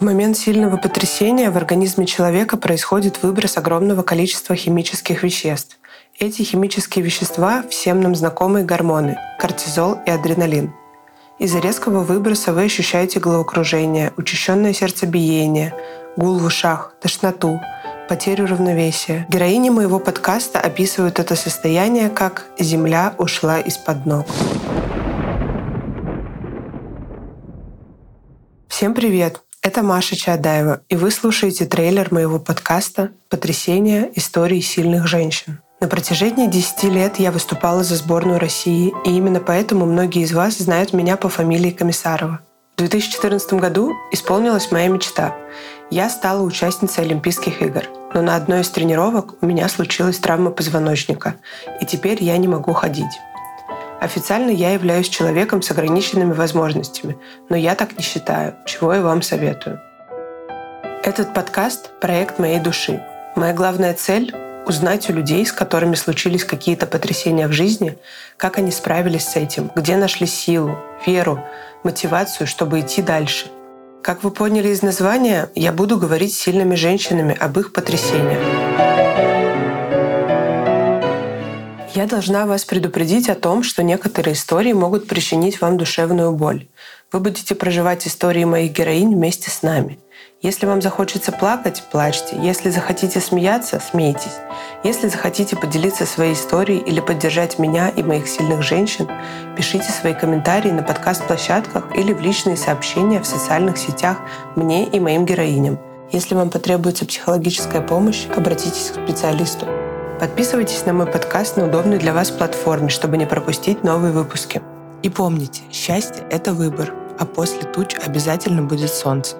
В момент сильного потрясения в организме человека происходит выброс огромного количества химических веществ. Эти химические вещества — всем нам знакомые гормоны — кортизол и адреналин. Из-за резкого выброса вы ощущаете головокружение, учащенное сердцебиение, гул в ушах, тошноту, потерю равновесия. Героини моего подкаста описывают это состояние как «земля ушла из-под ног». Всем привет! Это Маша Чадаева, и вы слушаете трейлер моего подкаста «Потрясение. Истории сильных женщин». На протяжении 10 лет я выступала за сборную России, и именно поэтому многие из вас знают меня по фамилии Комиссарова. В 2014 году исполнилась моя мечта. Я стала участницей Олимпийских игр, но на одной из тренировок у меня случилась травма позвоночника, и теперь я не могу ходить. Официально я являюсь человеком с ограниченными возможностями, но я так не считаю, чего я вам советую. Этот подкаст — проект моей души. Моя главная цель — узнать у людей, с которыми случились какие-то потрясения в жизни, как они справились с этим, где нашли силу, веру, мотивацию, чтобы идти дальше. Как вы поняли из названия, я буду говорить с сильными женщинами об их потрясениях. Я должна вас предупредить о том, что некоторые истории могут причинить вам душевную боль. Вы будете проживать истории моих героинь вместе с нами. Если вам захочется плакать, плачьте. Если захотите смеяться, смейтесь. Если захотите поделиться своей историей или поддержать меня и моих сильных женщин, пишите свои комментарии на подкаст-площадках или в личные сообщения в социальных сетях мне и моим героиням. Если вам потребуется психологическая помощь, обратитесь к специалисту. Подписывайтесь на мой подкаст на удобной для вас платформе, чтобы не пропустить новые выпуски. И помните, счастье — это выбор, а после туч обязательно будет солнце.